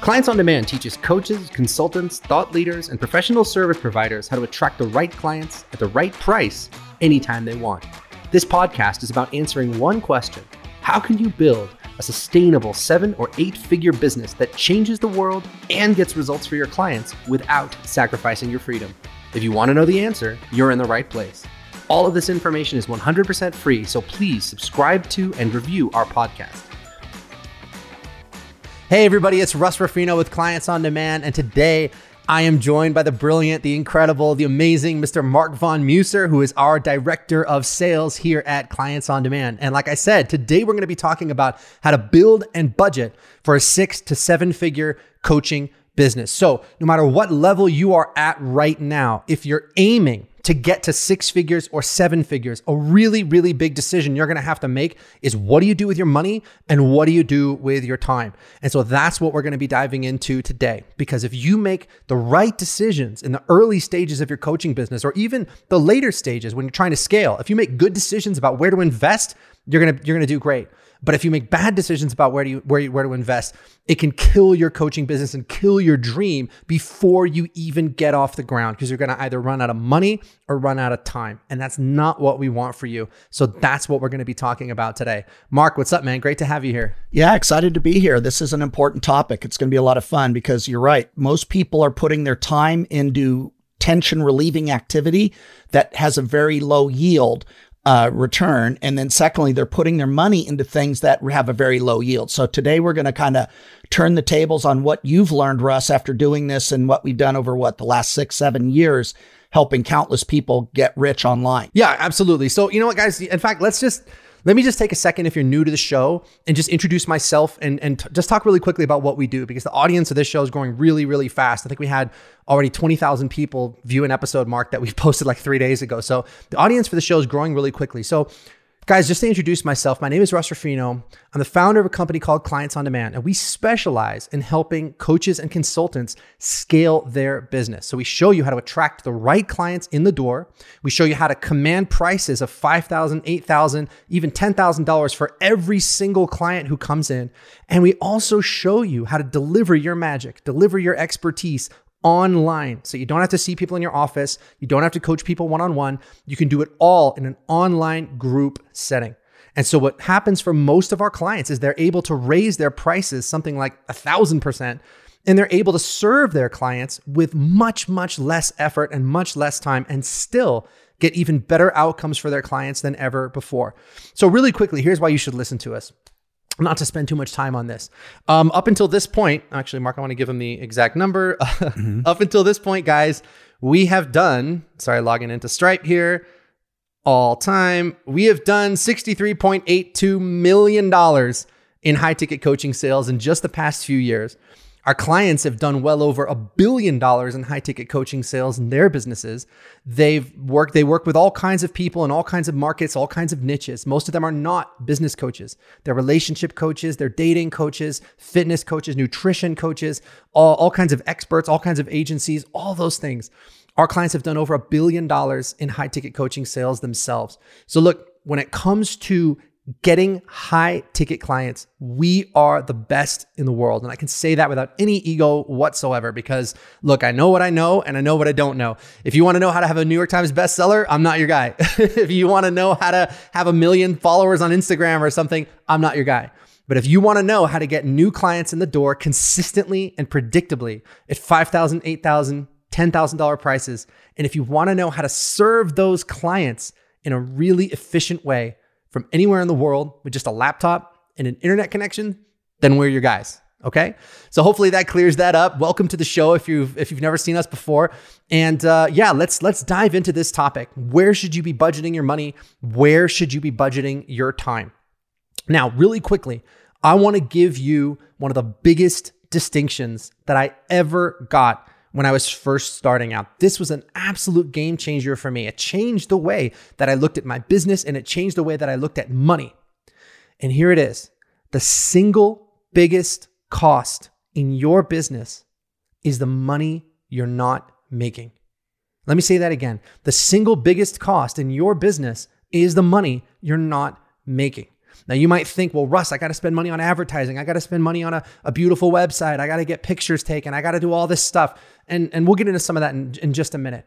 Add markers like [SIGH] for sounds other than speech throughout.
Clients on Demand teaches coaches, consultants, thought leaders, and professional service providers how to attract the right clients at the right price anytime they want. This podcast is about answering one question How can you build a sustainable seven or eight figure business that changes the world and gets results for your clients without sacrificing your freedom? If you want to know the answer, you're in the right place. All of this information is 100% free, so please subscribe to and review our podcast. Hey, everybody, it's Russ Ruffino with Clients on Demand, and today I am joined by the brilliant, the incredible, the amazing Mr. Mark Von Muser, who is our Director of Sales here at Clients on Demand. And like I said, today we're going to be talking about how to build and budget for a six to seven figure coaching business. So, no matter what level you are at right now, if you're aiming to get to six figures or seven figures, a really, really big decision you're gonna have to make is what do you do with your money and what do you do with your time? And so that's what we're gonna be diving into today. Because if you make the right decisions in the early stages of your coaching business or even the later stages when you're trying to scale, if you make good decisions about where to invest, you're gonna you're gonna do great. But if you make bad decisions about where to where where to invest, it can kill your coaching business and kill your dream before you even get off the ground because you're going to either run out of money or run out of time, and that's not what we want for you. So that's what we're going to be talking about today. Mark, what's up, man? Great to have you here. Yeah, excited to be here. This is an important topic. It's going to be a lot of fun because you're right. Most people are putting their time into tension relieving activity that has a very low yield uh, return. And then secondly, they're putting their money into things that have a very low yield. So today we're going to kind of turn the tables on what you've learned, Russ, after doing this and what we've done over what the last six, seven years, helping countless people get rich online. Yeah, absolutely. So, you know what, guys? In fact, let's just let me just take a second if you're new to the show and just introduce myself and, and t- just talk really quickly about what we do because the audience of this show is growing really, really fast. I think we had already 20,000 people view an episode mark that we [LAUGHS] posted like three days ago. So the audience for the show is growing really quickly. So Guys, just to introduce myself, my name is Russ Ruffino. I'm the founder of a company called Clients on Demand, and we specialize in helping coaches and consultants scale their business. So we show you how to attract the right clients in the door. We show you how to command prices of $5,000, $8,000, even $10,000 for every single client who comes in. And we also show you how to deliver your magic, deliver your expertise online. So you don't have to see people in your office. You don't have to coach people one on one. You can do it all in an online group setting. And so what happens for most of our clients is they're able to raise their prices something like a thousand percent. And they're able to serve their clients with much, much less effort and much less time and still get even better outcomes for their clients than ever before. So, really quickly, here's why you should listen to us not to spend too much time on this. Um, up until this point, actually, Mark, I want to give him the exact number. [LAUGHS] mm-hmm. Up until this point, guys, we have done, sorry, logging into Stripe here, all time, we have done $63.82 million in high ticket coaching sales in just the past few years. Our clients have done well over a billion dollars in high ticket coaching sales in their businesses. They've worked, they work with all kinds of people in all kinds of markets, all kinds of niches. Most of them are not business coaches. They're relationship coaches, they're dating coaches, fitness coaches, nutrition coaches, all, all kinds of experts, all kinds of agencies, all those things. Our clients have done over a billion dollars in high ticket coaching sales themselves. So look, when it comes to getting high ticket clients, we are the best in the world. And I can say that without any ego whatsoever because look, I know what I know and I know what I don't know. If you want to know how to have a New York Times bestseller, I'm not your guy. [LAUGHS] if you want to know how to have a million followers on Instagram or something, I'm not your guy. But if you want to know how to get new clients in the door consistently and predictably at $5,000, $8,000, $10,000 prices, and if you want to know how to serve those clients in a really efficient way, from anywhere in the world with just a laptop and an internet connection, then we're your guys. Okay, so hopefully that clears that up. Welcome to the show if you've if you've never seen us before, and uh, yeah, let's let's dive into this topic. Where should you be budgeting your money? Where should you be budgeting your time? Now, really quickly, I want to give you one of the biggest distinctions that I ever got when I was first starting out. This was an absolute game changer for me. It changed the way that I looked at my business and it changed the way that I looked at money. And here it is the single biggest cost in your business is the money you're not making. Let me say that again. The single biggest cost in your business is the money you're not making. Now you might think, well, Russ, I got to spend money on advertising. I got to spend money on a, a beautiful website. I got to get pictures taken. I got to do all this stuff. And, and we'll get into some of that in, in just a minute.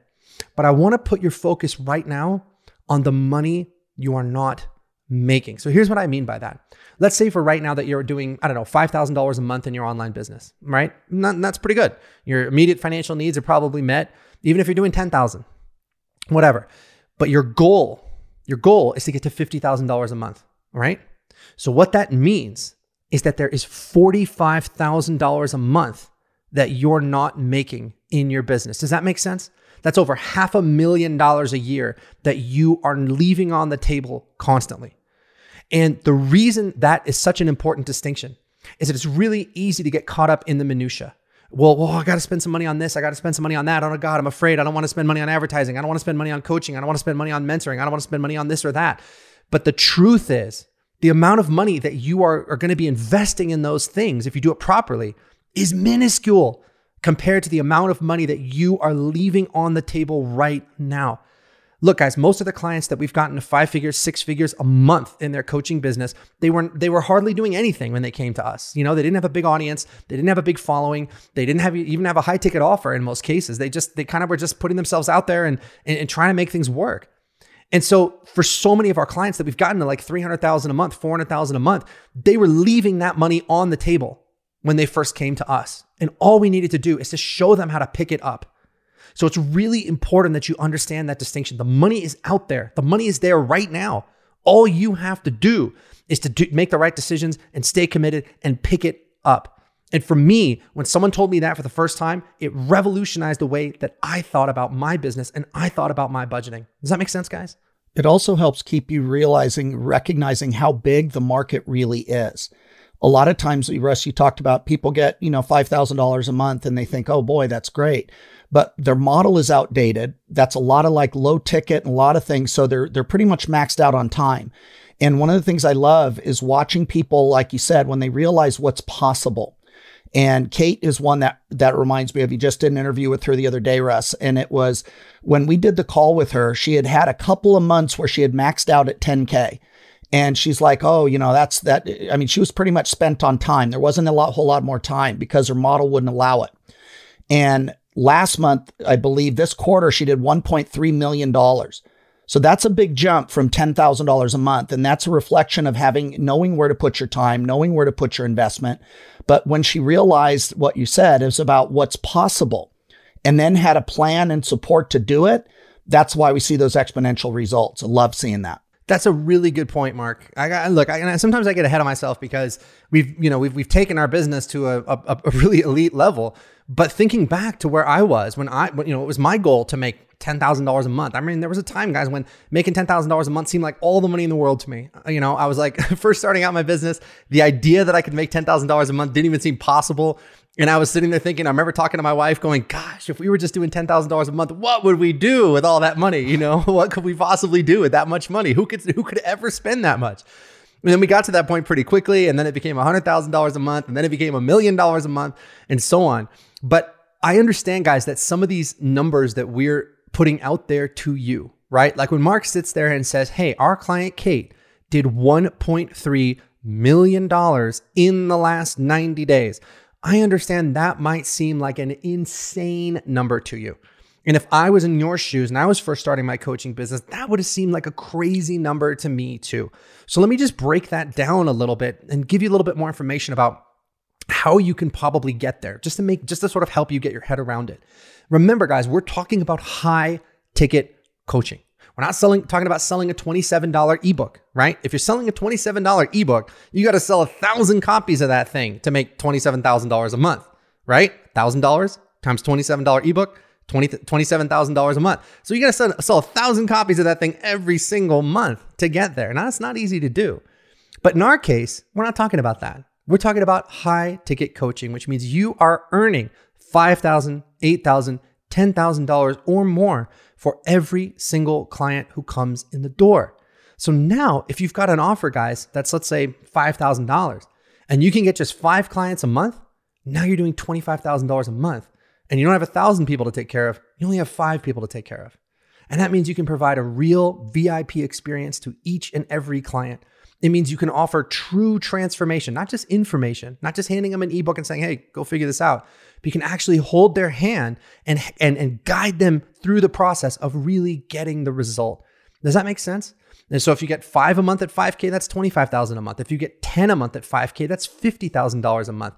But I want to put your focus right now on the money you are not making. So here's what I mean by that. Let's say for right now that you're doing, I don't know, $5,000 a month in your online business, right? That's pretty good. Your immediate financial needs are probably met, even if you're doing 10,000, whatever. But your goal, your goal is to get to $50,000 a month, right? So what that means is that there is $45,000 a month that you're not making in your business. Does that make sense? That's over half a million dollars a year that you are leaving on the table constantly. And the reason that is such an important distinction is that it's really easy to get caught up in the minutia. Well, well, I got to spend some money on this. I got to spend some money on that. Oh God, I'm afraid. I don't want to spend money on advertising. I don't want to spend money on coaching. I don't want to spend money on mentoring. I don't want to spend money on this or that. But the truth is, the amount of money that you are, are going to be investing in those things, if you do it properly, is minuscule compared to the amount of money that you are leaving on the table right now. Look, guys, most of the clients that we've gotten to five figures, six figures a month in their coaching business, they weren't they were hardly doing anything when they came to us. You know, they didn't have a big audience, they didn't have a big following, they didn't have even have a high ticket offer in most cases. They just they kind of were just putting themselves out there and, and, and trying to make things work. And so for so many of our clients that we've gotten to like 300,000 a month, 400,000 a month, they were leaving that money on the table when they first came to us. And all we needed to do is to show them how to pick it up. So it's really important that you understand that distinction. The money is out there, the money is there right now. All you have to do is to do, make the right decisions and stay committed and pick it up. And for me, when someone told me that for the first time, it revolutionized the way that I thought about my business and I thought about my budgeting. Does that make sense, guys? It also helps keep you realizing, recognizing how big the market really is a lot of times, Russ, you talked about people get, you know, $5,000 a month and they think, oh boy, that's great. But their model is outdated. That's a lot of like low ticket and a lot of things. So they're, they're pretty much maxed out on time. And one of the things I love is watching people, like you said, when they realize what's possible. And Kate is one that that reminds me of. You just did an interview with her the other day, Russ, and it was when we did the call with her. She had had a couple of months where she had maxed out at 10k, and she's like, oh, you know, that's that. I mean, she was pretty much spent on time. There wasn't a lot, whole lot more time because her model wouldn't allow it. And last month, I believe this quarter, she did $1.3 million. So that's a big jump from $10,000 a month. And that's a reflection of having, knowing where to put your time, knowing where to put your investment. But when she realized what you said is about what's possible and then had a plan and support to do it, that's why we see those exponential results. I love seeing that. That's a really good point, Mark. I look. I, sometimes I get ahead of myself because we've you know we've we've taken our business to a, a, a really elite level. But thinking back to where I was when I you know it was my goal to make ten thousand dollars a month. I mean, there was a time, guys, when making ten thousand dollars a month seemed like all the money in the world to me. Uh, you know, I was like [LAUGHS] first starting out my business. The idea that I could make ten thousand dollars a month didn't even seem possible. And I was sitting there thinking, I remember talking to my wife going, gosh, if we were just doing $10,000 a month, what would we do with all that money? You know, [LAUGHS] what could we possibly do with that much money? Who could, who could ever spend that much? And then we got to that point pretty quickly. And then it became $100,000 a month. And then it became a million dollars a month and so on. But I understand, guys, that some of these numbers that we're putting out there to you, right? Like when Mark sits there and says, hey, our client Kate did $1.3 million in the last 90 days. I understand that might seem like an insane number to you. And if I was in your shoes and I was first starting my coaching business, that would have seemed like a crazy number to me too. So let me just break that down a little bit and give you a little bit more information about how you can probably get there just to make just to sort of help you get your head around it. Remember guys, we're talking about high ticket coaching. We're not selling talking about selling a $27 ebook, right? If you're selling a $27 ebook, you got to sell a thousand copies of that thing to make $27,000 a month, right? $1,000 times $27 ebook, 20, $27,000 a month. So you got to sell, sell a thousand copies of that thing every single month to get there. Now, that's not easy to do. But in our case, we're not talking about that. We're talking about high ticket coaching, which means you are earning $5,000, $8,000, $10,000 or more for every single client who comes in the door. So now, if you've got an offer, guys, that's let's say $5,000 and you can get just five clients a month, now you're doing $25,000 a month and you don't have a thousand people to take care of. You only have five people to take care of. And that means you can provide a real VIP experience to each and every client. It means you can offer true transformation, not just information, not just handing them an ebook and saying, hey, go figure this out. But you can actually hold their hand and, and, and guide them through the process of really getting the result. Does that make sense? And so if you get five a month at 5K, that's 25,000 a month. If you get 10 a month at 5K, that's $50,000 a month.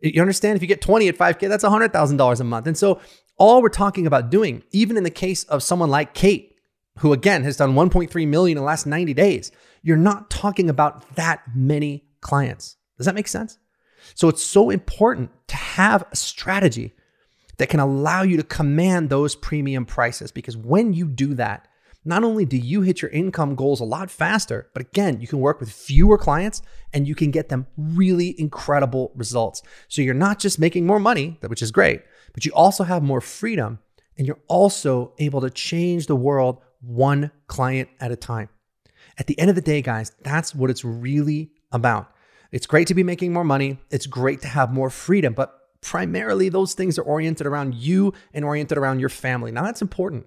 You understand? If you get 20 at 5K, that's $100,000 a month. And so all we're talking about doing, even in the case of someone like Kate, who again has done 1.3 million in the last 90 days, you're not talking about that many clients. Does that make sense? So it's so important to have a strategy that can allow you to command those premium prices because when you do that, not only do you hit your income goals a lot faster, but again, you can work with fewer clients and you can get them really incredible results. So you're not just making more money, which is great, but you also have more freedom and you're also able to change the world one client at a time. At the end of the day, guys, that's what it's really about. It's great to be making more money. It's great to have more freedom, but primarily those things are oriented around you and oriented around your family. Now, that's important.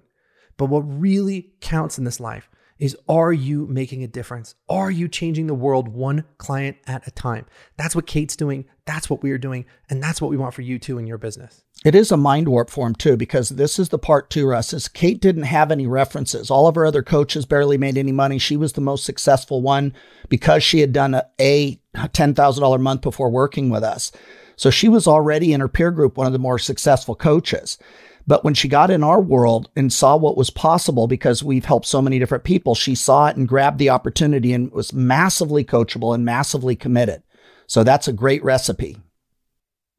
But what really counts in this life is are you making a difference? Are you changing the world one client at a time? That's what Kate's doing. That's what we are doing. And that's what we want for you too in your business. It is a mind warp for him too, because this is the part to Russ is Kate didn't have any references. All of her other coaches barely made any money. She was the most successful one because she had done a, a $10,000 month before working with us. So she was already in her peer group one of the more successful coaches. But when she got in our world and saw what was possible, because we've helped so many different people, she saw it and grabbed the opportunity and was massively coachable and massively committed. So that's a great recipe.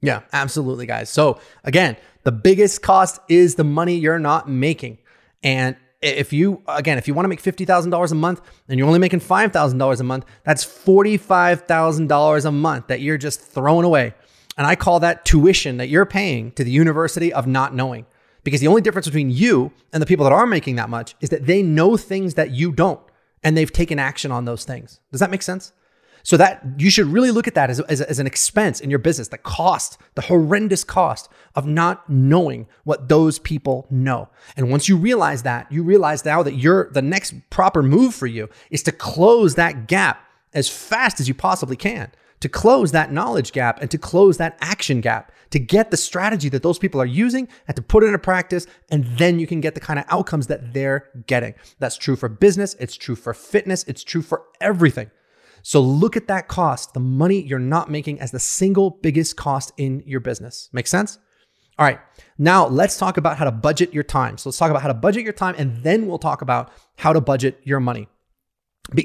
Yeah, absolutely, guys. So again, the biggest cost is the money you're not making. And if you again if you want to make $50000 a month and you're only making $5000 a month that's $45000 a month that you're just throwing away and i call that tuition that you're paying to the university of not knowing because the only difference between you and the people that are making that much is that they know things that you don't and they've taken action on those things. Does that make sense? So that you should really look at that as, as, as, an expense in your business, the cost, the horrendous cost of not knowing what those people know. And once you realize that, you realize now that you're the next proper move for you is to close that gap as fast as you possibly can to close that knowledge gap and to close that action gap, to get the strategy that those people are using and to put it into practice. And then you can get the kind of outcomes that they're getting. That's true for business, it's true for fitness, it's true for everything. So look at that cost, the money you're not making as the single biggest cost in your business. Make sense? All right, now let's talk about how to budget your time. So let's talk about how to budget your time, and then we'll talk about how to budget your money.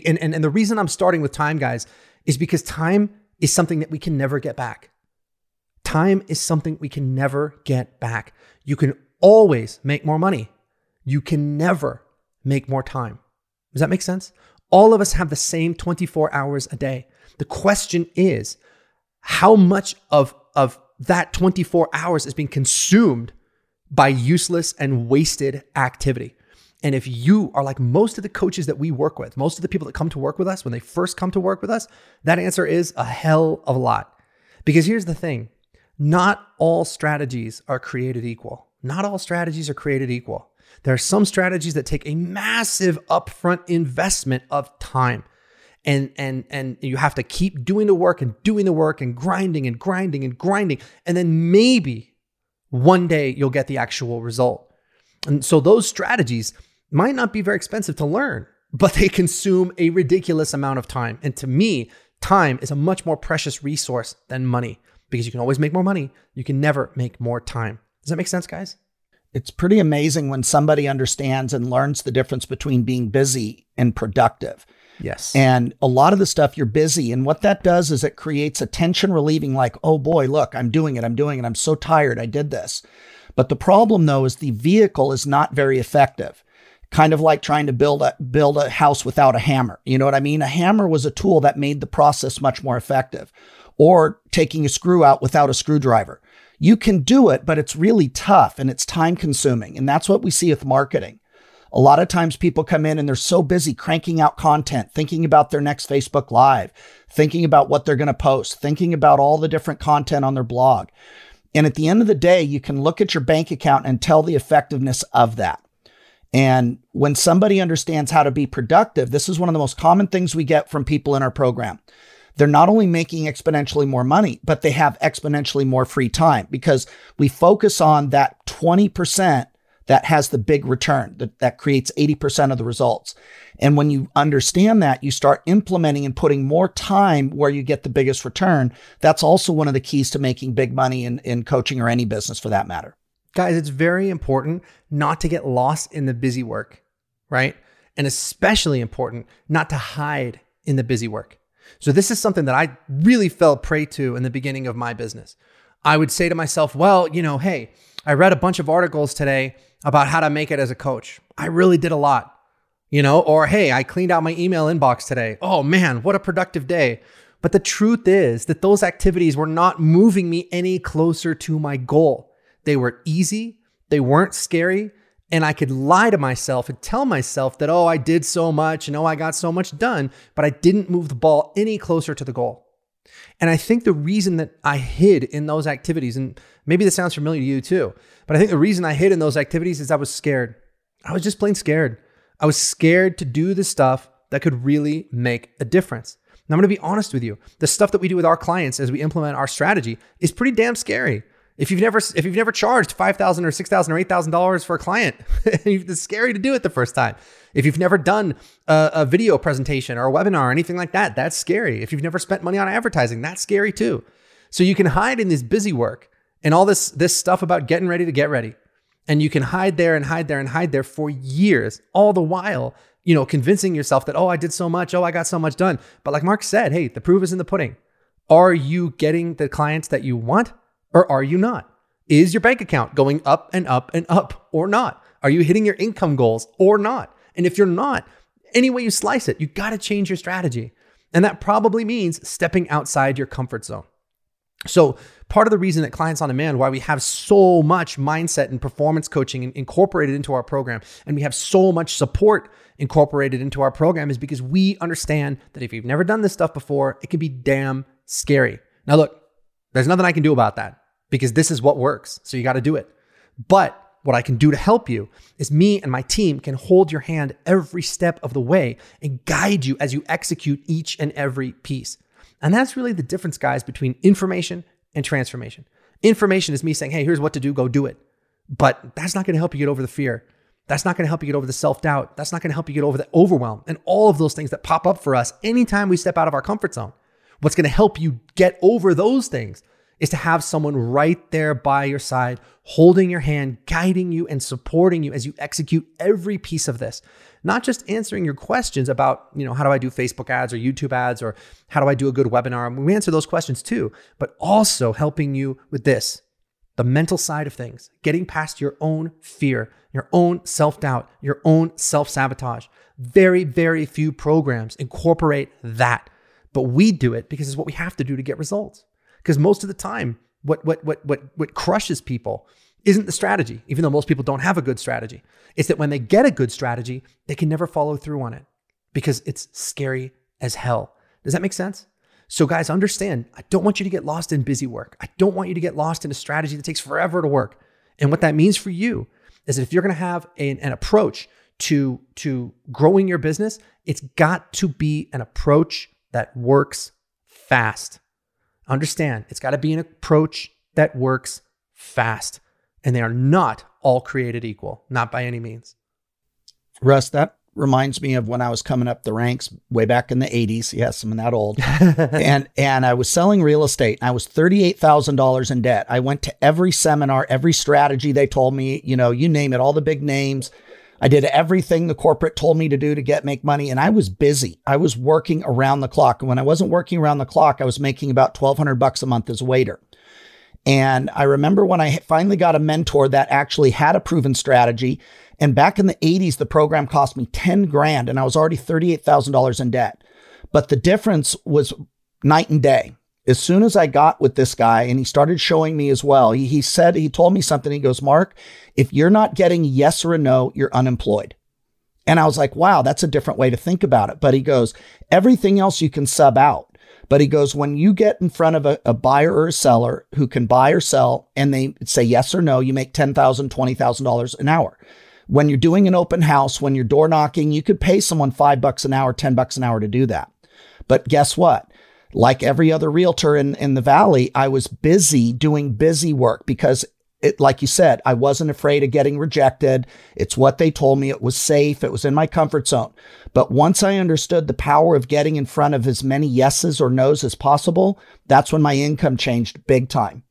And, and, and the reason I'm starting with time, guys, is because time is something that we can never get back. Time is something we can never get back. You can always make more money. You can never make more time. Does that make sense? All of us have the same 24 hours a day. The question is how much of, of that 24 hours is being consumed by useless and wasted activity? And if you are like most of the coaches that we work with, most of the people that come to work with us, when they first come to work with us, that answer is a hell of a lot. Because here's the thing not all strategies are created equal. Not all strategies are created equal. There are some strategies that take a massive upfront investment of time. And, and, and you have to keep doing the work and doing the work and grinding and grinding and grinding. And then maybe one day you'll get the actual result. And so those strategies might not be very expensive to learn, but they consume a ridiculous amount of time. And to me, time is a much more precious resource than money because you can always make more money. You can never make more time. Does that make sense, guys? It's pretty amazing when somebody understands and learns the difference between being busy and productive. Yes. And a lot of the stuff you're busy. And what that does is it creates a tension relieving, like, oh boy, look, I'm doing it. I'm doing it. I'm so tired. I did this. But the problem though is the vehicle is not very effective. Kind of like trying to build a build a house without a hammer. You know what I mean? A hammer was a tool that made the process much more effective. Or taking a screw out without a screwdriver. You can do it, but it's really tough and it's time consuming. And that's what we see with marketing. A lot of times people come in and they're so busy cranking out content, thinking about their next Facebook Live, thinking about what they're going to post, thinking about all the different content on their blog. And at the end of the day, you can look at your bank account and tell the effectiveness of that. And when somebody understands how to be productive, this is one of the most common things we get from people in our program. They're not only making exponentially more money, but they have exponentially more free time because we focus on that 20% that has the big return that, that creates 80% of the results. And when you understand that, you start implementing and putting more time where you get the biggest return. That's also one of the keys to making big money in, in coaching or any business for that matter. Guys, it's very important not to get lost in the busy work, right? And especially important not to hide in the busy work. So, this is something that I really fell prey to in the beginning of my business. I would say to myself, well, you know, hey, I read a bunch of articles today about how to make it as a coach. I really did a lot you know, or hey, I cleaned out my email inbox today. Oh man, what a productive day. But the truth is that those activities were not moving me any closer to my goal. They were easy, they weren't scary, and I could lie to myself and tell myself that, oh, I did so much and oh, I got so much done, but I didn't move the ball any closer to the goal. And I think the reason that I hid in those activities, and maybe this sounds familiar to you too, but I think the reason I hid in those activities is I was scared. I was just plain scared. I was scared to do the stuff that could really make a difference. Now, I'm to be honest with you. The stuff that we do with our clients as we implement our strategy is pretty damn scary. If you've never if you've never charged five thousand or six thousand or eight thousand dollars for a client, [LAUGHS] it's scary to do it the first time. If you've never done a, a video presentation or a webinar or anything like that, that's scary. If you've never spent money on advertising, that's scary too. So you can hide in this busy work and all this this stuff about getting ready to get ready. And you can hide there and hide there and hide there for years, all the while, you know, convincing yourself that, oh, I did so much. Oh, I got so much done. But like Mark said, hey, the proof is in the pudding. Are you getting the clients that you want or are you not? Is your bank account going up and up and up or not? Are you hitting your income goals or not? And if you're not, any way you slice it, you got to change your strategy. And that probably means stepping outside your comfort zone. So, part of the reason that Clients on Demand, why we have so much mindset and performance coaching incorporated into our program, and we have so much support incorporated into our program, is because we understand that if you've never done this stuff before, it can be damn scary. Now, look, there's nothing I can do about that because this is what works. So, you got to do it. But what I can do to help you is me and my team can hold your hand every step of the way and guide you as you execute each and every piece. And that's really the difference, guys, between information and transformation. Information is me saying, hey, here's what to do, go do it. But that's not going to help you get over the fear. That's not going to help you get over the self doubt. That's not going to help you get over the overwhelm and all of those things that pop up for us anytime we step out of our comfort zone. What's going to help you get over those things is to have someone right there by your side, holding your hand, guiding you, and supporting you as you execute every piece of this not just answering your questions about, you know, how do I do Facebook ads or YouTube ads or how do I do a good webinar? We answer those questions too, but also helping you with this the mental side of things, getting past your own fear, your own self doubt, your own self sabotage. Very, very few programs incorporate that, but we do it because it's what we have to do to get results. Because most of the time, what, what, what, what, what crushes people isn't the strategy, even though most people don't have a good strategy. It's that when they get a good strategy, they can never follow through on it because it's scary as hell. Does that make sense? So, guys, understand, I don't want you to get lost in busy work. I don't want you to get lost in a strategy that takes forever to work. And what that means for you is that if you're going to have an, an approach to, to growing your business, it's got to be an approach that works fast. Understand, it's got to be an approach that works fast and they are not all created equal, not by any means. Russ, that reminds me of when I was coming up the ranks way back in the 80s. Yes, I'm that old. [LAUGHS] and and I was selling real estate. I was $38,000 in debt. I went to every seminar, every strategy they told me, you know, you name it, all the big names. I did everything the corporate told me to do to get make money and I was busy. I was working around the clock. And when I wasn't working around the clock, I was making about 1200 bucks a month as a waiter. And I remember when I finally got a mentor that actually had a proven strategy. And back in the 80s, the program cost me 10 grand and I was already $38,000 in debt. But the difference was night and day. As soon as I got with this guy and he started showing me as well, he, he said, he told me something. He goes, Mark, if you're not getting yes or a no, you're unemployed. And I was like, wow, that's a different way to think about it. But he goes, everything else you can sub out. But he goes, when you get in front of a, a buyer or a seller who can buy or sell and they say yes or no, you make $10,000, $20,000 an hour. When you're doing an open house, when you're door knocking, you could pay someone five bucks an hour, 10 bucks an hour to do that. But guess what? Like every other realtor in, in the valley, I was busy doing busy work because it, like you said, I wasn't afraid of getting rejected. It's what they told me. It was safe. It was in my comfort zone. But once I understood the power of getting in front of as many yeses or nos as possible, that's when my income changed big time.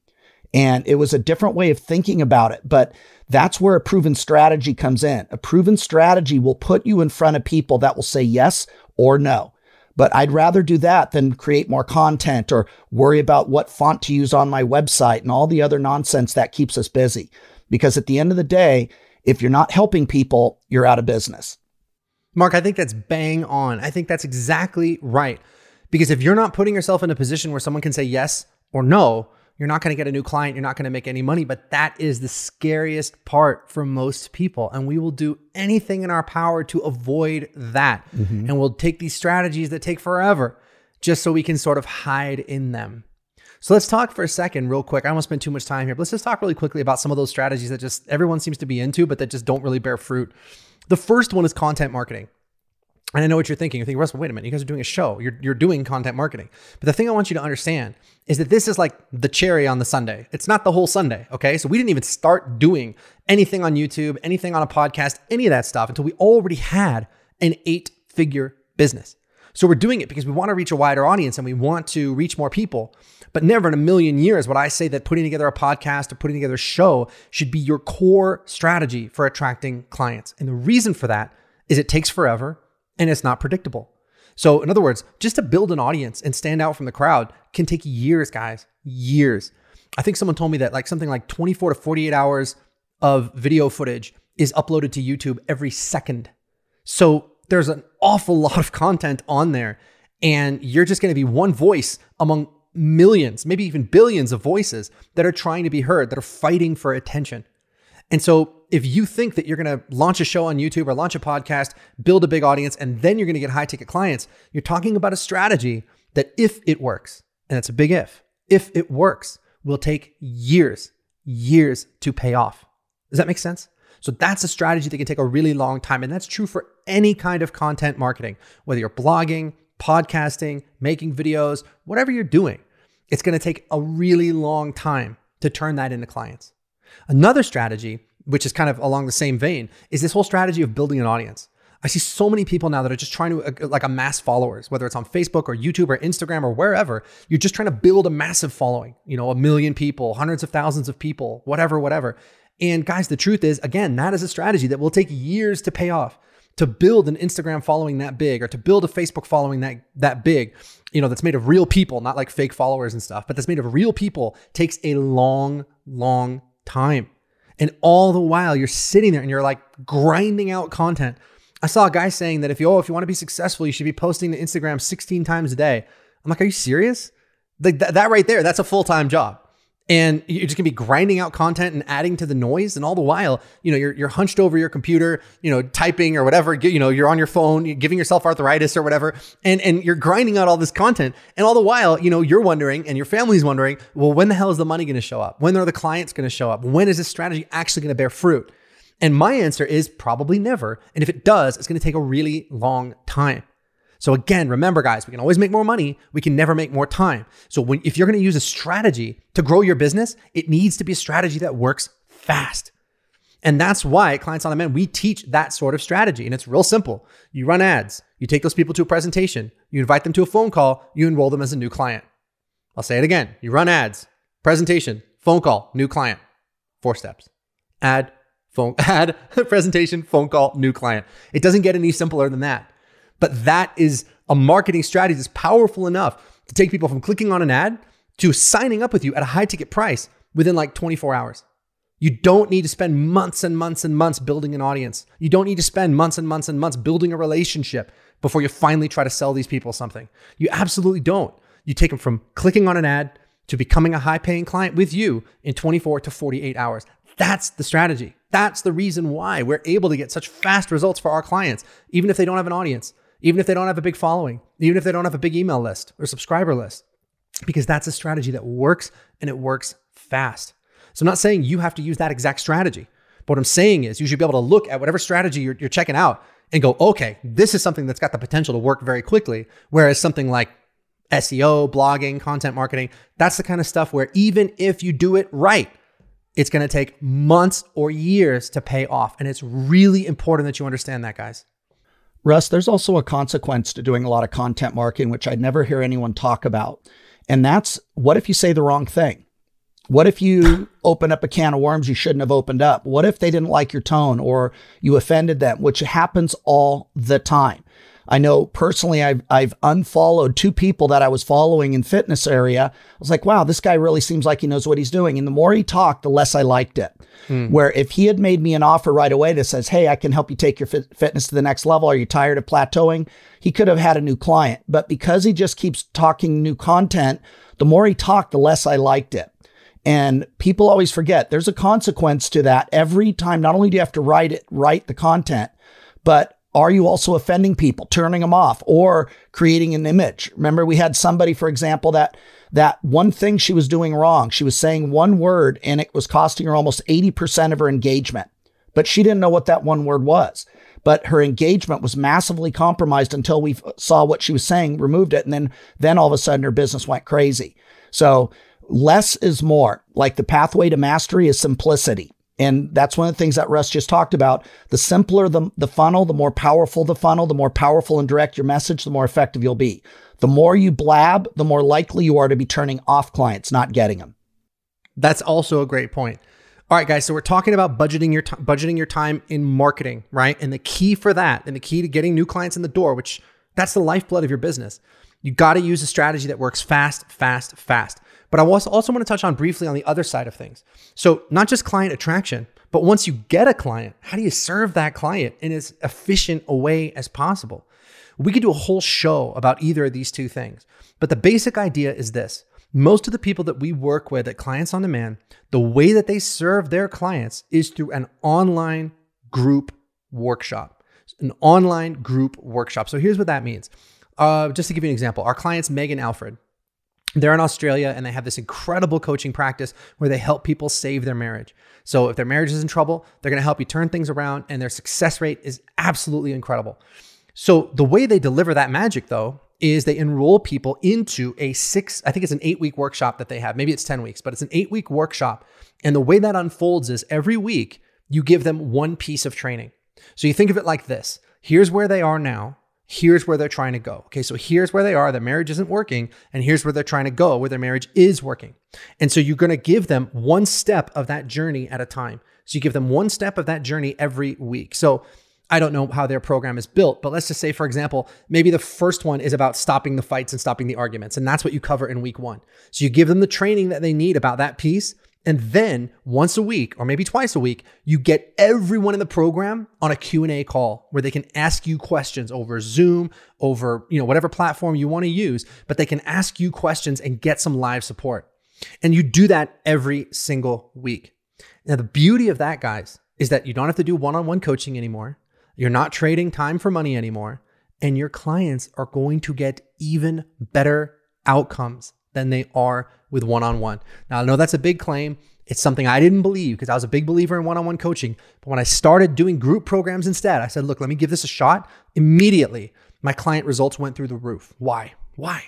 And it was a different way of thinking about it. But that's where a proven strategy comes in. A proven strategy will put you in front of people that will say yes or no. But I'd rather do that than create more content or worry about what font to use on my website and all the other nonsense that keeps us busy. Because at the end of the day, if you're not helping people, you're out of business. Mark, I think that's bang on. I think that's exactly right. Because if you're not putting yourself in a position where someone can say yes or no, you're not going to get a new client. You're not going to make any money. But that is the scariest part for most people. And we will do anything in our power to avoid that. Mm-hmm. And we'll take these strategies that take forever just so we can sort of hide in them. So let's talk for a second, real quick. I to spend too much time here, but let's just talk really quickly about some of those strategies that just everyone seems to be into, but that just don't really bear fruit. The first one is content marketing. And I know what you're thinking. You're thinking, Russell, wait a minute. You guys are doing a show. You're, you're doing content marketing. But the thing I want you to understand is that this is like the cherry on the sundae. It's not the whole sundae. Okay. So we didn't even start doing anything on YouTube, anything on a podcast, any of that stuff until we already had an eight figure business. So we're doing it because we want to reach a wider audience and we want to reach more people. But never in a million years would I say that putting together a podcast or putting together a show should be your core strategy for attracting clients. And the reason for that is it takes forever and it's not predictable. So, in other words, just to build an audience and stand out from the crowd can take years, guys, years. I think someone told me that like something like 24 to 48 hours of video footage is uploaded to YouTube every second. So, there's an awful [LAUGHS] lot of content on there, and you're just going to be one voice among millions, maybe even billions of voices that are trying to be heard, that are fighting for attention. And so if you think that you're going to launch a show on YouTube or launch a podcast, build a big audience, and then you're going to get high ticket clients, you're talking about a strategy that if it works, and it's a big if, if it works, will take years, years to pay off. Does that make sense? So that's a strategy that can take a really long time. And that's true for any kind of content marketing, whether you're blogging, podcasting, making videos, whatever you're doing. It's going to take a really long time to turn that into clients. Another strategy, which is kind of along the same vein, is this whole strategy of building an audience. I see so many people now that are just trying to uh, like amass followers, whether it's on Facebook or YouTube or Instagram or wherever. You're just trying to build a massive following, you know, a million people, hundreds of thousands of people, whatever, whatever. And guys, the truth is, again, that is a strategy that will take years to pay off. To build an Instagram following that big or to build a Facebook following that that big, you know, that's made of real people, not like fake followers and stuff, but that's made of real people takes a long, long time. And all the while you're sitting there and you're like grinding out content. I saw a guy saying that if you oh, if you want to be successful, you should be posting to Instagram 16 times a day. I'm like, are you serious? Like that, that right there, that's a full-time job and you're just gonna be grinding out content and adding to the noise and all the while you know you're, you're hunched over your computer you know typing or whatever you know you're on your phone you're giving yourself arthritis or whatever and and you're grinding out all this content and all the while you know you're wondering and your family's wondering well when the hell is the money gonna show up? When are the clients gonna show up? When is this strategy actually gonna bear fruit? And my answer is probably never and if it does it's gonna take a really long time so again, remember guys, we can always make more money. We can never make more time. So when, if you're going to use a strategy to grow your business, it needs to be a strategy that works fast. And that's why at Clients on Demand, we teach that sort of strategy. And it's real simple. You run ads, you take those people to a presentation, you invite them to a phone call, you enroll them as a new client. I'll say it again. You run ads, presentation, phone call, new client. Four steps. Ad, phone, [LAUGHS] ad, presentation, phone call, new client. It doesn't get any simpler than that. But that is a marketing strategy that's powerful enough to take people from clicking on an ad to signing up with you at a high ticket price within like 24 hours. You don't need to spend months and months and months building an audience. You don't need to spend months and months and months building a relationship before you finally try to sell these people something. You absolutely don't. You take them from clicking on an ad to becoming a high paying client with you in 24 to 48 hours. That's the strategy. That's the reason why we're able to get such fast results for our clients, even if they don't have an audience even if they don't have a big following, even if they don't have a big email list or subscriber list, because that's a strategy that works and it works fast. So I'm not saying you have to use that exact strategy, But what I'm saying is you should be able to look at whatever strategy you're, you're checking out and go, okay, this is something that's got the potential to work very quickly. Whereas something like SEO, blogging, content marketing, that's the kind of stuff where even if you do it right, it's going to take months or years to pay off. And it's really important that you understand that, guys. Russ, there's also a consequence to doing a lot of content marketing, which I never hear anyone talk about. And that's what if you say the wrong thing? What if you [LAUGHS] open up a can of worms you shouldn't have opened up? What if they didn't like your tone or you offended them, which happens all the time? I know personally I've, I've unfollowed two people that I was following in fitness area. I was like, wow, this guy really seems like he knows what he's doing. And the more he talked, the less I liked it. Hmm. Where if he had made me an offer right away that says, hey, I can help you take your fit- fitness to the next level. Are you tired of plateauing? He could have had a new client. But because he just keeps talking new content, the more he talked, the less I liked it. And people always forget there's a consequence to that every time. Not only do you have to write it, write the content, but are you also offending people, turning them off, or creating an image? Remember, we had somebody, for example, that that one thing she was doing wrong. She was saying one word and it was costing her almost 80% of her engagement. But she didn't know what that one word was. But her engagement was massively compromised until we saw what she was saying, removed it, and then then all of a sudden her business went crazy. So less is more. Like the pathway to mastery is simplicity. And that's one of the things that Russ just talked about. The simpler the, the funnel, the more powerful the funnel, the more powerful and direct your message, the more effective you'll be. The more you blab, the more likely you are to be turning off clients, not getting them. That's also a great point. All right, guys. So we're talking about budgeting your t- budgeting your time in marketing, right? And the key for that, and the key to getting new clients in the door, which that's the lifeblood of your business. You got to use a strategy that works fast, fast, fast. But I also want to touch on briefly on the other side of things. So, not just client attraction, but once you get a client, how do you serve that client in as efficient a way as possible? We could do a whole show about either of these two things. But the basic idea is this most of the people that we work with at Clients on Demand, the way that they serve their clients is through an online group workshop. An online group workshop. So here's what that means. Uh, just to give you an example, our clients, Megan Alfred, they're in Australia and they have this incredible coaching practice where they help people save their marriage. So if their marriage is in trouble, they're going to help you turn things around and their success rate is absolutely incredible. So the way they deliver that magic though is they enroll people into a 6 I think it's an 8 week workshop that they have. Maybe it's 10 weeks, but it's an 8 week workshop. And the way that unfolds is every week you give them one piece of training. So you think of it like this. Here's where they are now here's where they're trying to go. Okay, so here's where they are, their marriage isn't working, and here's where they're trying to go, where their marriage is working. And so you're going to give them one step of that journey at a time. So you give them one step of that journey every week. So I don't know how their program is built, but let's just say, for example, maybe the first one is about stopping the fights and stopping the arguments. And that's what you cover in week one. So you give them the training that they need about that piece. And then once a week or maybe twice a week, you get everyone in the program on a Q&A call where they can ask you questions over Zoom, over, you know, whatever platform you want to use, but they can ask you questions and get some live support. And you do that every single week. Now the beauty of that, guys, is that you don't have to do one-on-one coaching anymore. You're not trading time for money anymore, and your clients are going to get even better outcomes than they are with one on one. Now, I know that's a big claim. It's something I didn't believe because I was a big believer in one on one coaching. But when I started doing group programs instead, I said, look, let me give this a shot. Immediately, my client results went through the roof. Why? Why?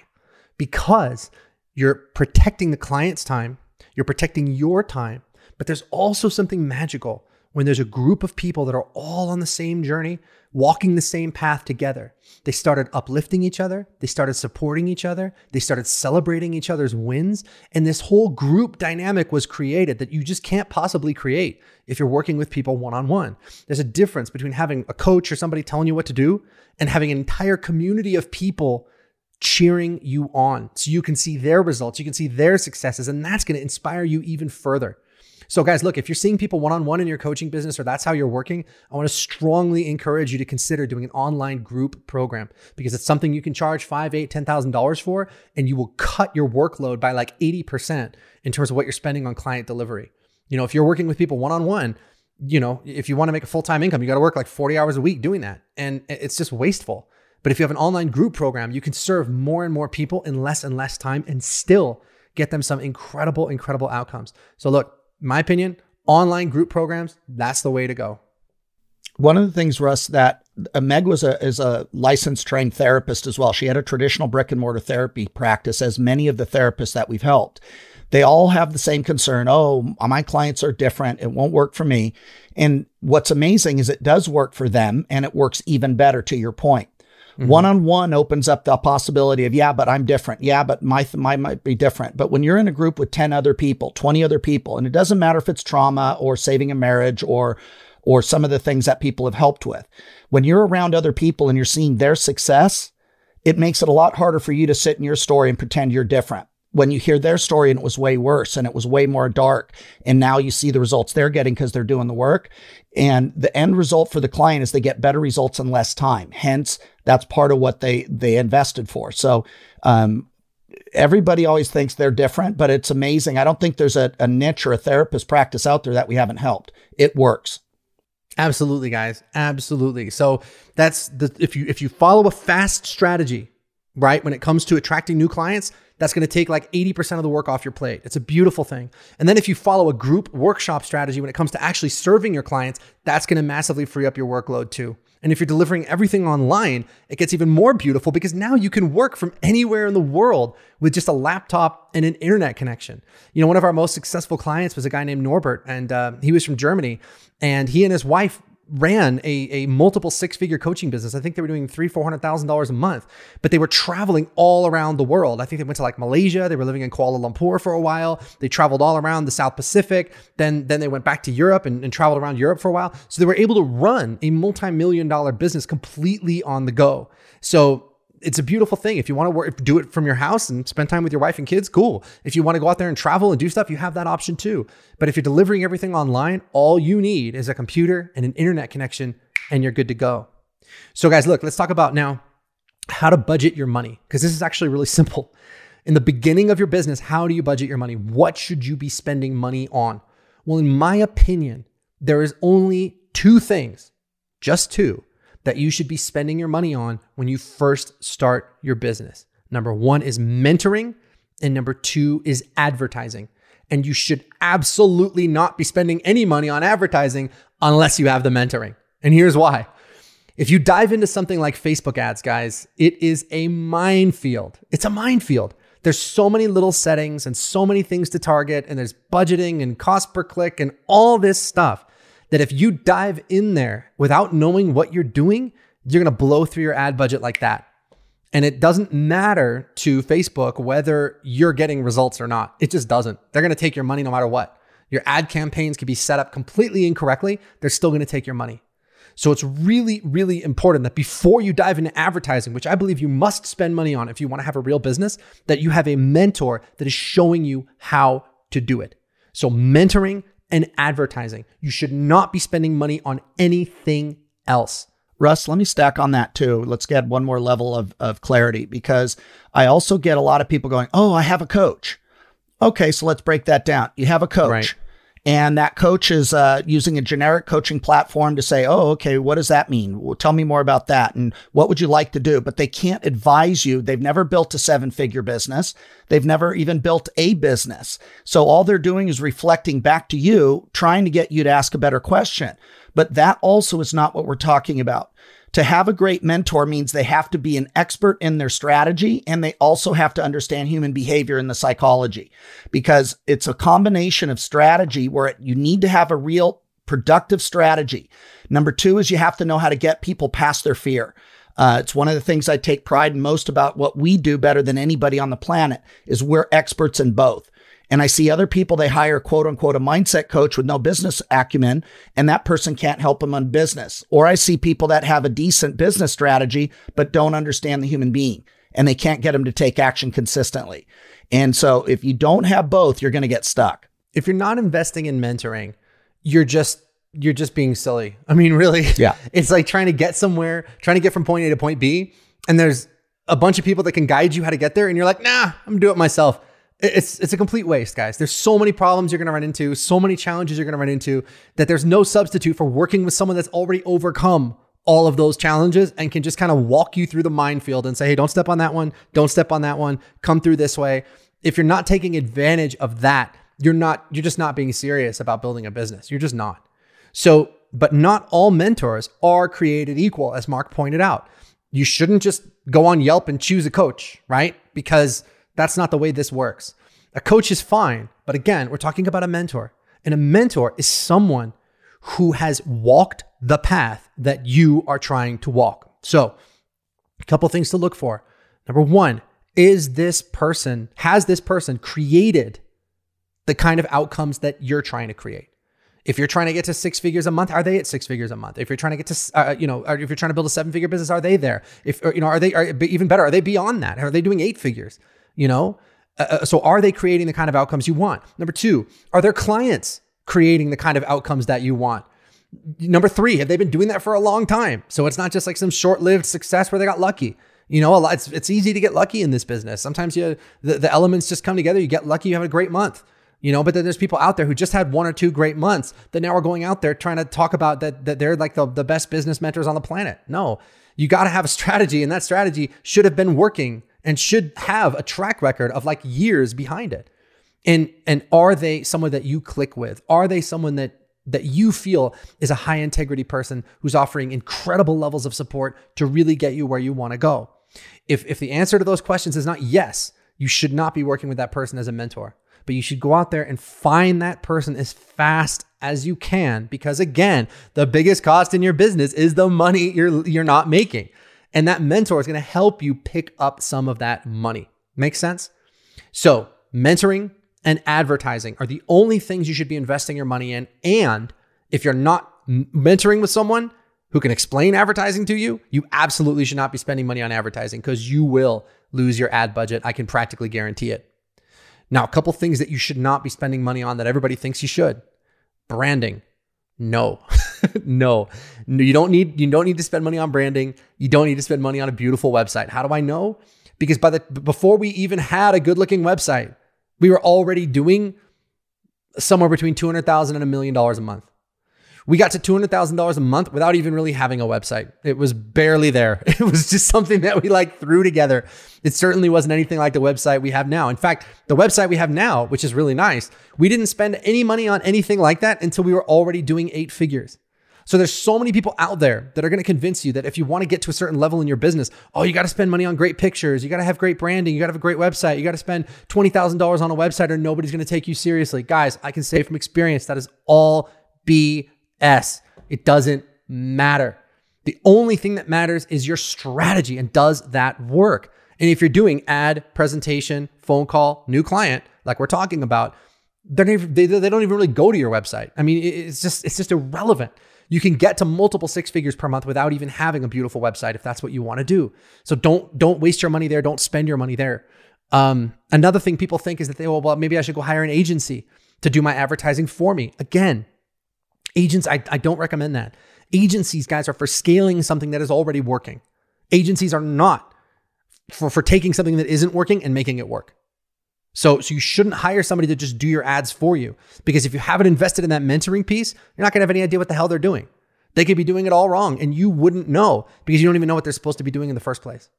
Because you're protecting the client's time, you're protecting your time, but there's also something magical when there's a group of people that are all on the same journey, walking the same path together. They started uplifting each other, they started supporting each other, they started celebrating each other's wins, and this whole group dynamic was created that you just can't possibly create if you're working with people one on one. There's a difference between having a coach or somebody telling you what to do and having an entire community of people cheering you on so you can see their results, you can see their successes, and that's going to inspire you even further. So, guys, look, if you're seeing people one on one in your coaching business or that's how you're working, I want to strongly encourage you to consider doing an online group program because it's something you can charge five, eight, ten thousand dollars for, and you will cut your workload by like 80% in terms of what you're spending on client delivery. You know, if you're working with people one on one, you know, if you want to make a full time income, you got to work like 40 hours a week doing that. And it's just wasteful. But if you have an online group program, you can serve more and more people in less and less time and still get them some incredible, incredible outcomes. So, look, my opinion, online group programs, that's the way to go. One of the things, Russ, that uh, Meg was a is a licensed trained therapist as well. She had a traditional brick and mortar therapy practice, as many of the therapists that we've helped. They all have the same concern. Oh, my clients are different. It won't work for me. And what's amazing is it does work for them, and it works even better. To your point, one on one opens up the possibility of, yeah, but I'm different. Yeah, but my, th- my might be different. But when you're in a group with 10 other people, 20 other people, and it doesn't matter if it's trauma or saving a marriage or, or some of the things that people have helped with, when you're around other people and you're seeing their success, it makes it a lot harder for you to sit in your story and pretend you're different when you hear their story and it was way worse and it was way more dark and now you see the results they're getting because they're doing the work and the end result for the client is they get better results in less time hence that's part of what they they invested for so um, everybody always thinks they're different but it's amazing i don't think there's a, a niche or a therapist practice out there that we haven't helped it works Absolutely, guys. Absolutely. So that's the if you if you follow a fast strategy, right, when it comes to attracting new clients, that's going to take like 80% of the work off your plate. It's a beautiful thing. And then if you follow a group workshop strategy when it comes to actually serving your clients, that's going to massively free up your workload too. And if you're delivering everything online, it gets even more beautiful because now you can work from anywhere in the world with just a laptop and an internet connection. You know, one of our most successful clients was a guy named Norbert, and uh, he was from Germany. And he and his wife ran a, a multiple six figure coaching business. I think they were doing three, four hundred thousand dollars a month, but they were traveling all around the world. I think they went to like Malaysia. They were living in Kuala Lumpur for a while. They traveled all around the South Pacific. Then, then they went back to Europe and, and traveled around Europe for a while. So they were able to run a multi-million dollar business completely on the go. So it's a beautiful thing. If you want to work, do it from your house and spend time with your wife and kids, cool. If you want to go out there and travel and do stuff, you have that option too. But if you're delivering everything online, all you need is a computer and an internet connection, and you're good to go. So, guys, look, let's talk about now how to budget your money because this is actually really [LAUGHS] simple. In the beginning of your business, how do you budget your money? What should you be spending money on? Well, in my opinion, there is only two things, just two, that you should be spending your money on when you first start your business. Number one is mentoring, and number two is advertising. And you should absolutely not be spending any money on advertising unless you have the mentoring. And here's why. If you dive into something like Facebook ads, guys, it is a minefield. It's a minefield. There's so many little settings and so many things to target, and there's budgeting and cost per click and all this stuff that if you dive in there without knowing what you're doing, you're going to blow through your ad budget like that. And it doesn't matter to Facebook whether you're getting results or not. It just doesn't. They're going to take your money no matter what. Your ad campaigns can be set up completely incorrectly. They're still going to take your money. So it's really, really important that before you dive into advertising, which I believe you must spend money on if you want to have a real business, that you have a mentor that is showing you how to do it. So mentoring and advertising. You should not be spending money on anything else. Russ, let me stack on that too. Let's get one more level of, of clarity because I also get a lot of people going, Oh, I have a coach. Okay, so let's break that down. You have a coach. Right. And that coach is uh, using a generic coaching platform to say, oh, okay, what does that mean? Well, tell me more about that. And what would you like to do? But they can't advise you. They've never built a seven figure business. They've never even built a business. So all they're doing is reflecting back to you, trying to get you to ask a better question. But that also is not what we're talking about. To have a great mentor means they have to be an expert in their strategy and they also have to understand human behavior and the psychology because it's a combination of strategy where you need to have a real productive strategy. Number two is you have to know how to get people past their fear. Uh, it's one of the things I take pride in most about what we do better than anybody on the planet is we're experts in both. And I see other people, they hire quote unquote a mindset coach with no business acumen, and that person can't help them on business. Or I see people that have a decent business strategy, but don't understand the human being and they can't get them to take action consistently. And so if you don't have both, you're going to get stuck. If you're not investing in mentoring, you're just you're just being silly. I mean, really. Yeah. [LAUGHS] It's like trying to get somewhere, trying to get from point A to point B, and there's a bunch of people that can guide you how to get there, and you're like, nah, I'm gonna do it myself. It's it's a complete waste, guys. There's so many problems you're going to run into, so many challenges you're going to run into that there's no substitute for working with someone that's already overcome all of those challenges and can just kind of walk you through the minefield and say, "Hey, don't step on that one. Don't step on that one. Come through this way." If you're not taking advantage of that, you're not, you're just not being serious about building a business. You're just not. So, but not all mentors are created equal, as Mark pointed out. You shouldn't just go on Yelp and choose a coach, right? Because that's not the way this works. A coach is fine, but again, we're talking about a mentor. And a mentor is someone who has walked the path that you are trying to walk. So, a couple things to look for. Number one, is this person, has this person created the kind of outcomes that you're trying to create? If you're trying to get to six figures a month, are they at six figures a month? If you're trying to get to, uh, you know, if you're trying to build a seven figure business, are they there? If, or, you know, are they, are, even better, are they beyond that? Are they doing eight figures? You know, uh, uh, so are they creating the kind of outcomes you want? Number two, are their clients creating the kind of outcomes that you want? Number three, have they been doing that for a long time? So it's not just like some short-lived success where they got lucky. You know, a lot, it's, it's easy to get lucky in this business. Sometimes you the, the elements just come together. You get lucky, you have a great month. You know, but then there's people out there who just had one or two great months that now are going out there trying to talk about that that they're like the, the best business mentors on the planet. No, you got to have a strategy, and that strategy should have been working and should have a track record of like years behind it. And and are they someone that you click with? Are they someone that that you feel is a high integrity person who's offering incredible levels of support to really get you where you want to go? If if the answer to those questions is not yes, you should not be working with that person as a mentor. But you should go out there and find that person as fast as you can because again, the biggest cost in your business is the money you're you're not making. And that mentor is going to help you pick up some of that money. Makes sense? So, mentoring and advertising are the only things you should be investing your money in. And if you're not mentoring with someone who can explain advertising to you, you absolutely should not be spending money on advertising because you will lose your ad budget. I can practically guarantee it. Now, a couple things that you should not be spending money on that everybody thinks you should. Branding. No. [LAUGHS] [LAUGHS] no. no. You don't need you don't need to spend money on branding. You don't need to spend money on a beautiful website. How do I know? Because by the before we even had a good-looking website, we were already doing somewhere between 200,000 and a million dollars a month. We got to $200,000 a month without even really having a website. It was barely there. [LAUGHS] It was just something that we like threw together. It certainly wasn't anything like the website we have now. In fact, the website we have now, which is really nice, we didn't spend any money on anything like that until we were already doing eight figures. So there's so many people out there that are going to convince you that if you want to get to a certain level in your business, oh, you got to spend money on great pictures, you got to have great branding, you got to have a great website, you got to spend $20,000 on a website or nobody's going to take you seriously. Guys, I can say from experience that is all BS. It doesn't matter. The only thing that matters is your strategy and does that work? And if you're doing ad, presentation, phone call, new client, like we're talking about, they're, they, they don't even really go to your website. I mean, it's just it's just irrelevant. You can get to multiple six figures per month without even having a beautiful website if that's what you want to do. So don't don't waste your money there. Don't spend your money there. Um, another thing people think is that they well, well maybe I should go hire an agency to do my advertising for me. Again, agents I, I don't recommend that. Agencies, guys, are for scaling something that is already working. Agencies are not for, for taking something that isn't working and making it work. So, so you shouldn't hire somebody to just do your ads for you because if you haven't invested in that mentoring piece, you're not going to have any idea what the hell they're doing. They could be doing it all wrong and you wouldn't know because you don't even know what they're supposed to be doing in the first place.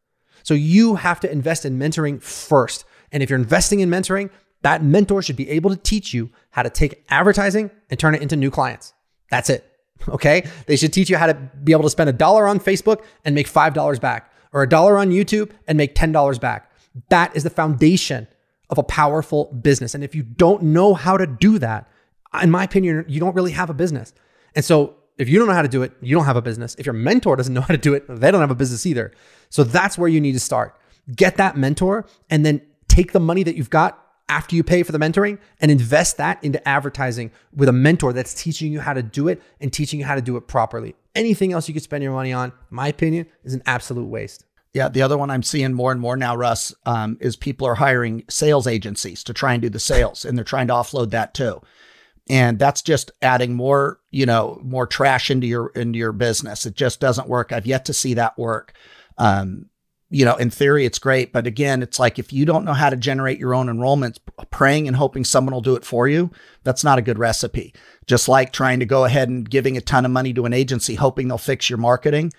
So you have to invest in mentoring first. And if you're investing in mentoring, that mentor should be able to teach you how to take advertising and turn it into new clients. That's it. [LAUGHS] Okay. They should teach you how to be able to spend a dollar on Facebook and make $5 back or a dollar on YouTube and make $10 back. That is the foundation of a powerful business. And if you don't know how to do that, in my opinion, you don't really have a business. And so if you don't know how to do it, you don't have a business. If your mentor doesn't [LAUGHS] know how to do it, they don't have a business either. So that's where you need to start. Get that mentor and then take the money that you've got after you pay for the mentoring and invest that into advertising with a mentor that's teaching you how to do it and teaching you how to do it properly. Anything else you could spend your money on, my opinion, is an absolute waste. Yeah, the other one I'm seeing more and more now, Russ, um, is people are hiring sales agencies to try and do the sales, and they're trying to offload that too. And that's just adding more, you know, more trash into your into your business. It just doesn't work. I've yet to see that work. Um, you know, in theory, it's great, but again, it's like if you don't know how to generate your own enrollments, praying and hoping someone will do it for you, that's not a good recipe. Just like trying to go ahead and giving a ton of money to an agency, hoping they'll fix your marketing,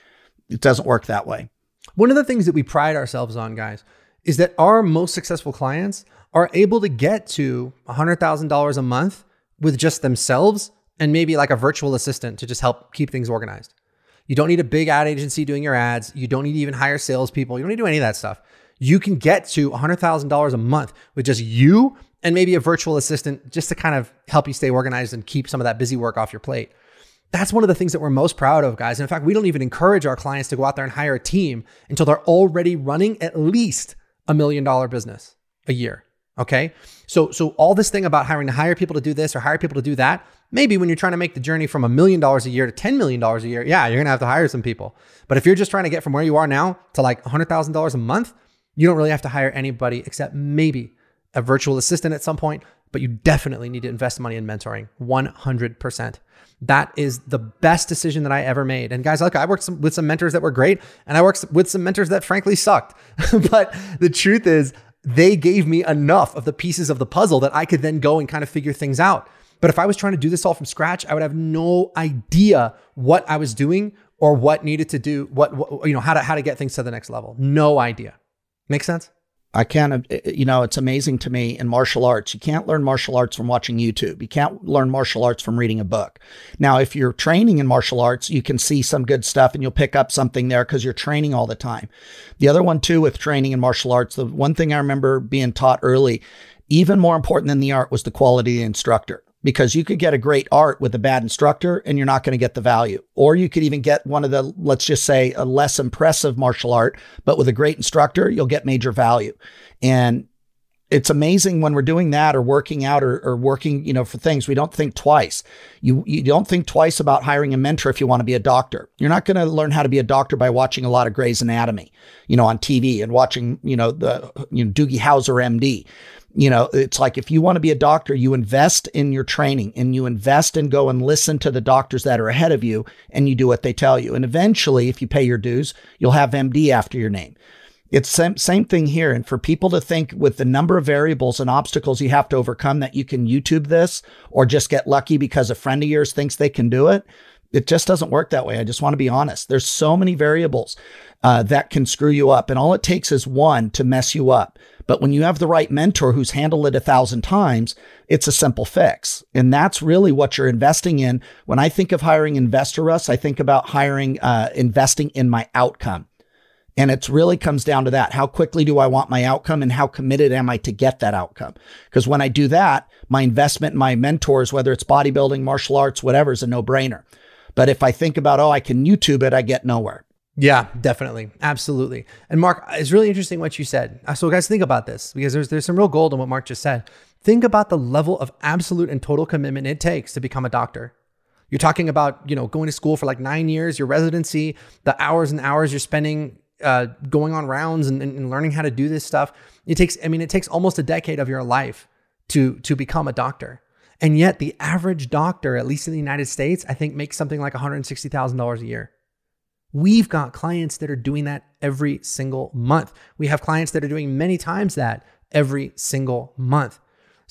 it doesn't work that way. One of the things that we pride ourselves on, guys, is that our most successful clients are able to get to $100,000 a month with just themselves and maybe like a virtual assistant to just help keep things organized. You don't need a big ad agency doing your ads. You don't need to even hire salespeople. You don't need to do any of that stuff. You can get to $100,000 a month with just you and maybe a virtual assistant just to kind of help you stay organized and keep some of that busy work off your plate. That's one of the things that we're most proud of, guys. And in fact, we don't even encourage our clients to go out there and hire a team until they're already running at least a million dollar business a year. Okay. So, so all this thing about hiring to hire people to do this or hire people to do that, maybe when you're trying to make the journey from a million dollars a year to $10 million a year, yeah, you're going to have to hire some people. But if you're just trying to get from where you are now to like $100,000 a month, you don't really have to hire anybody except maybe a virtual assistant at some point, but you definitely need to invest money in mentoring 100%. That is the best decision that I ever made. And guys, look, I worked some, with some mentors that were great, and I worked with some mentors that frankly sucked. [LAUGHS] but the truth is, they gave me enough of the pieces of the puzzle that I could then go and kind of figure things out. But if I was trying to do this all from scratch, I would have no idea what I was doing or what needed to do, what, what you know, how to how to get things to the next level. No idea. Make sense? I can't, uh, uh, you know, it's amazing to me in martial arts. You can't learn martial arts from watching YouTube. You can't learn martial arts from reading a book. Now, if you're training in martial arts, you can see some good stuff and you'll pick up something there because you're training all the time. The other one, too, with training in martial arts, the one thing I remember being taught early, even more important than the art was the quality of the instructor because you could get a great art with a bad instructor and you're not going to get the value. Or you could even get one of the, let's just say, a less impressive martial art, but with a great instructor, you'll get major value. And it's amazing when we're doing that or working out or, or working, you know, for things, we don't think twice. You, you don't think twice about hiring a mentor if you want to be a doctor. You're not going to learn how to be a doctor by watching a lot of Grey's Anatomy, you know, on TV and watching, you know, the, you know, Doogie Howser, MD you know, it's like if you want to be a doctor, you invest in your training and you invest and go and listen to the doctors that are ahead of you and you do what they tell you. And eventually, if you pay your dues, you'll have MD after your name. It's same, same thing here. And for people to think with the number of variables and obstacles you have to overcome that you can YouTube this or just get lucky because a friend of yours thinks they can do it, it just doesn't work that way. I just want to be honest. There's so many variables uh, that can screw you up. And all it takes is one to mess you up. But when you have the right mentor who's handled it a thousand times, it's a simple fix. And that's really what you're investing in. When I think of hiring Investor Russ, I think about hiring, uh, investing in my outcome. And it really comes down to that. How quickly do I want my outcome and how committed am I to get that outcome? Because when I do that, my investment in my mentors, whether it's bodybuilding, martial arts, whatever, is a no brainer. But if I think about, oh, I can YouTube it, I get nowhere. Yeah, definitely. Absolutely. And Mark, it's really interesting what you said. Uh, so guys, think about this because there's there's some real gold in what Mark just said. Think about the level of absolute and total commitment it takes to become a doctor. You're talking about, you know, going to school for like 9 years, your residency, the hours and hours you're spending uh, going on rounds and, and learning how to do this stuff. It takes I mean, it takes almost a decade of your life to to become a doctor. And yet the average doctor, at least in the United States, I think makes something like $160,000 a year. We've got clients that are doing that every single month. We have clients that are doing many times that every single month.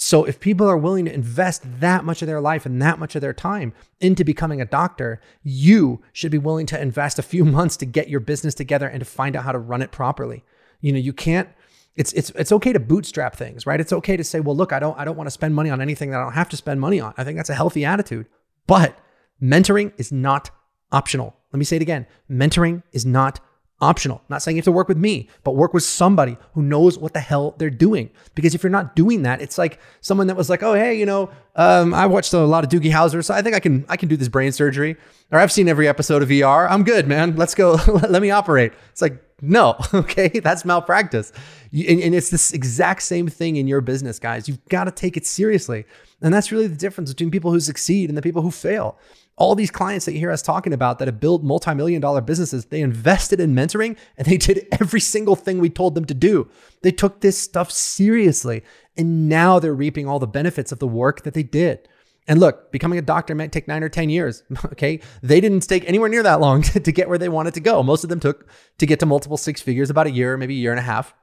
So if people are willing to invest that much of their life and that much of their time into becoming a doctor, you should be willing to invest a few [LAUGHS] months to get your business together and to find out how to run it properly. You know, you can't it's it's it's okay to bootstrap things, right? It's okay to say, "Well, look, I don't I don't want to spend money on anything that I don't have to spend money on." I think that's a healthy attitude. But mentoring is not optional. Let me say it again mentoring is not optional. Not saying you have to work with me, but work with somebody who knows what the hell they're doing. Because if you're not doing that, it's like someone that was like, "Oh, hey, you know, um, I watched a lot of Doogie Howser, so I think I can I can do this brain surgery." Or I've seen every episode of ER. I'm good, man. Let's go. [LAUGHS] Let me operate. It's like no, [LAUGHS] okay, that's malpractice. And, and it's this exact same thing in your business, guys. You've got to take it seriously. And that's really the difference between people who succeed and the people who fail all these clients that you hear us talking about that have built multi-million dollar businesses, they invested in mentoring and they did every single thing we told them to do. They took this stuff seriously and now they're reaping all the benefits of the work that they did. And look, becoming a doctor might take nine or 10 years. [LAUGHS] Okay. They didn't take anywhere near that long to, [LAUGHS] to get where they wanted to go. Most of them took to get to multiple six figures about a year, maybe a year and a half.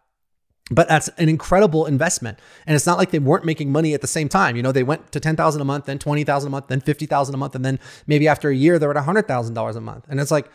But that's an incredible investment. And it's not like they weren't making money at the same time. You know, they went to 10,000 a month, then 20,000 a month, then 50,000 a month. And then maybe after a year, they're at $100,000 a month. And it's like,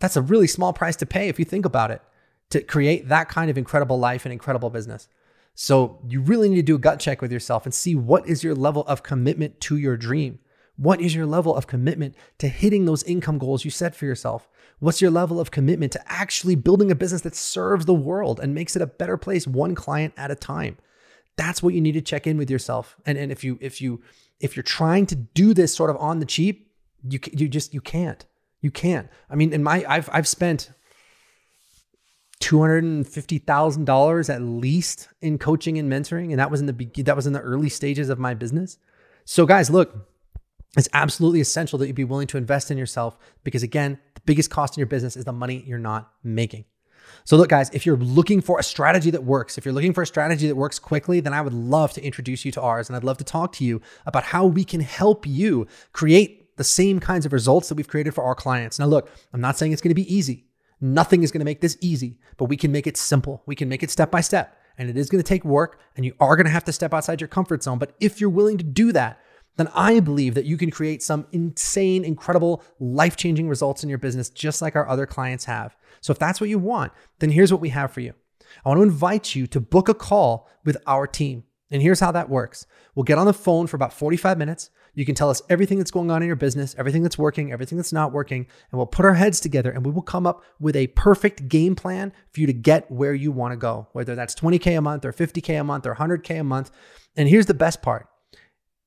that's a really small price to pay if you think about it to create that kind of incredible life and incredible business. So you really need to do a gut check with yourself and see what is your level of commitment to your dream. What is your level of commitment to hitting those income goals you set for yourself? What's your level of commitment to actually building a business that serves the world and makes it a better place one client at a time? That's what you need to check in with yourself. And, and if you if you if you're trying to do this sort of on the cheap, you you just you can't. You can't. I mean, in my I've I've spent $250,000 at least in coaching and mentoring and that was in the that was in the early stages of my business. So guys, look, it's absolutely essential that you be willing to invest in yourself because again, the biggest cost in your business is the money you're not making. So look guys, if you're looking for a strategy that works, if you're looking for a strategy that works quickly, then I would love to introduce you to ours and I'd love to talk to you about how we can help you create the same kinds of results that we've created for our clients. Now look, I'm not saying it's going to be easy. Nothing is going to make this easy, but we can make it simple. We can make it step by step. And it is going to take work and you are going to have to step outside your comfort zone. But if you're willing to do that, then I believe that you can create some insane, incredible, life changing results in your business, just like our other clients have. So if that's what you want, then here's what we have for you. I want to invite you to book a call with our team. And here's how that works we'll get on the phone for about 45 minutes. You can tell us everything that's going on in your business, everything that's working, everything that's not working, and we'll put our heads together and we will come up with a perfect game plan for you to get where you want to go, whether that's 20K a month or 50K a month or 100K a month. And here's the best part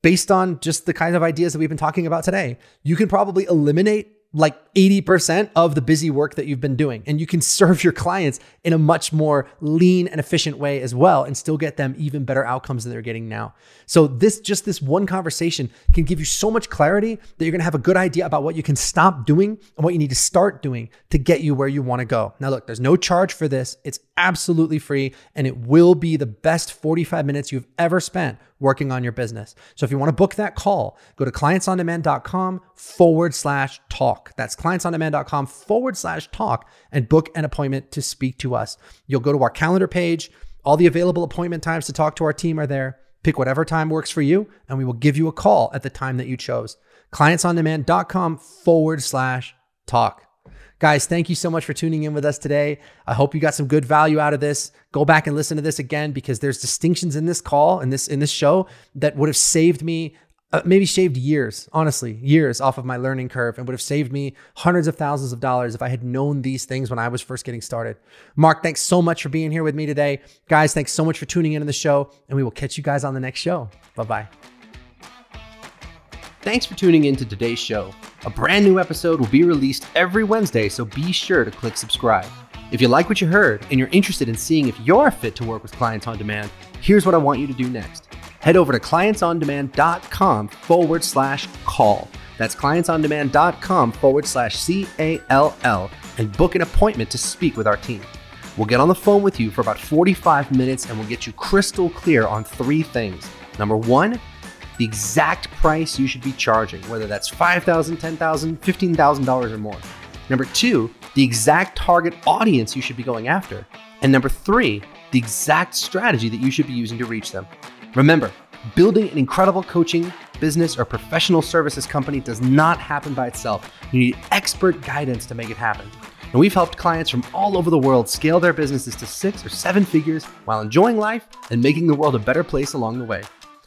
based on just the kind of ideas that we've been talking about today, you can probably eliminate like 80% of the busy work that you've been doing. And you can serve your clients in a much more lean and efficient way as well and still get them even better outcomes than they're getting now. So this just this one conversation can give you so much clarity that you're going to have a good idea about what you can stop doing and what you need to start doing to get you where you want to go. Now look, there's no charge for this. It's absolutely free and it will be the best 45 minutes you've ever spent working on your business. So if you want to book that call, go to clientsondemand.com forward slash talk. That's clientsondemand.com forward slash talk and book an appointment to speak to us. You'll go to our calendar page. All the available appointment times to talk to our team are there. Pick whatever time works for you, and we will give you a call at the time that you chose. Clientsondemand.com forward slash talk. Guys, thank you so much for tuning in with us today. I hope you got some good value out of this. Go back and listen to this again because there's distinctions in this call and this in this show that would have saved me uh, maybe shaved years, honestly, years off of my learning curve and would have saved me hundreds of thousands of dollars if I had known these things when I was first getting started. Mark, thanks so much for being here with me today. Guys, thanks so much for tuning in to the show, and we will catch you guys on the next show. Bye bye. Thanks for tuning in to today's show. A brand new episode will be released every Wednesday, so be sure to click subscribe. If you like what you heard and you're interested in seeing if you're fit to work with clients on demand, here's what I want you to do next. Head over to clientsondemand.com forward slash call. That's clientsondemand.com forward slash C A L L and book an appointment to speak with our team. We'll get on the phone with you for about 45 minutes and we'll get you crystal clear on three things. Number one, the exact price you should be charging, whether that's $5,000, $10,000, $15,000 or more. Number two, the exact target audience you should be going after. And number three, the exact strategy that you should be using to reach them. Remember, building an incredible coaching, business, or professional services company does not happen by itself. You need expert guidance to make it happen. And we've helped clients from all over the world scale their businesses to six or seven figures while enjoying life and making the world a better place along the way.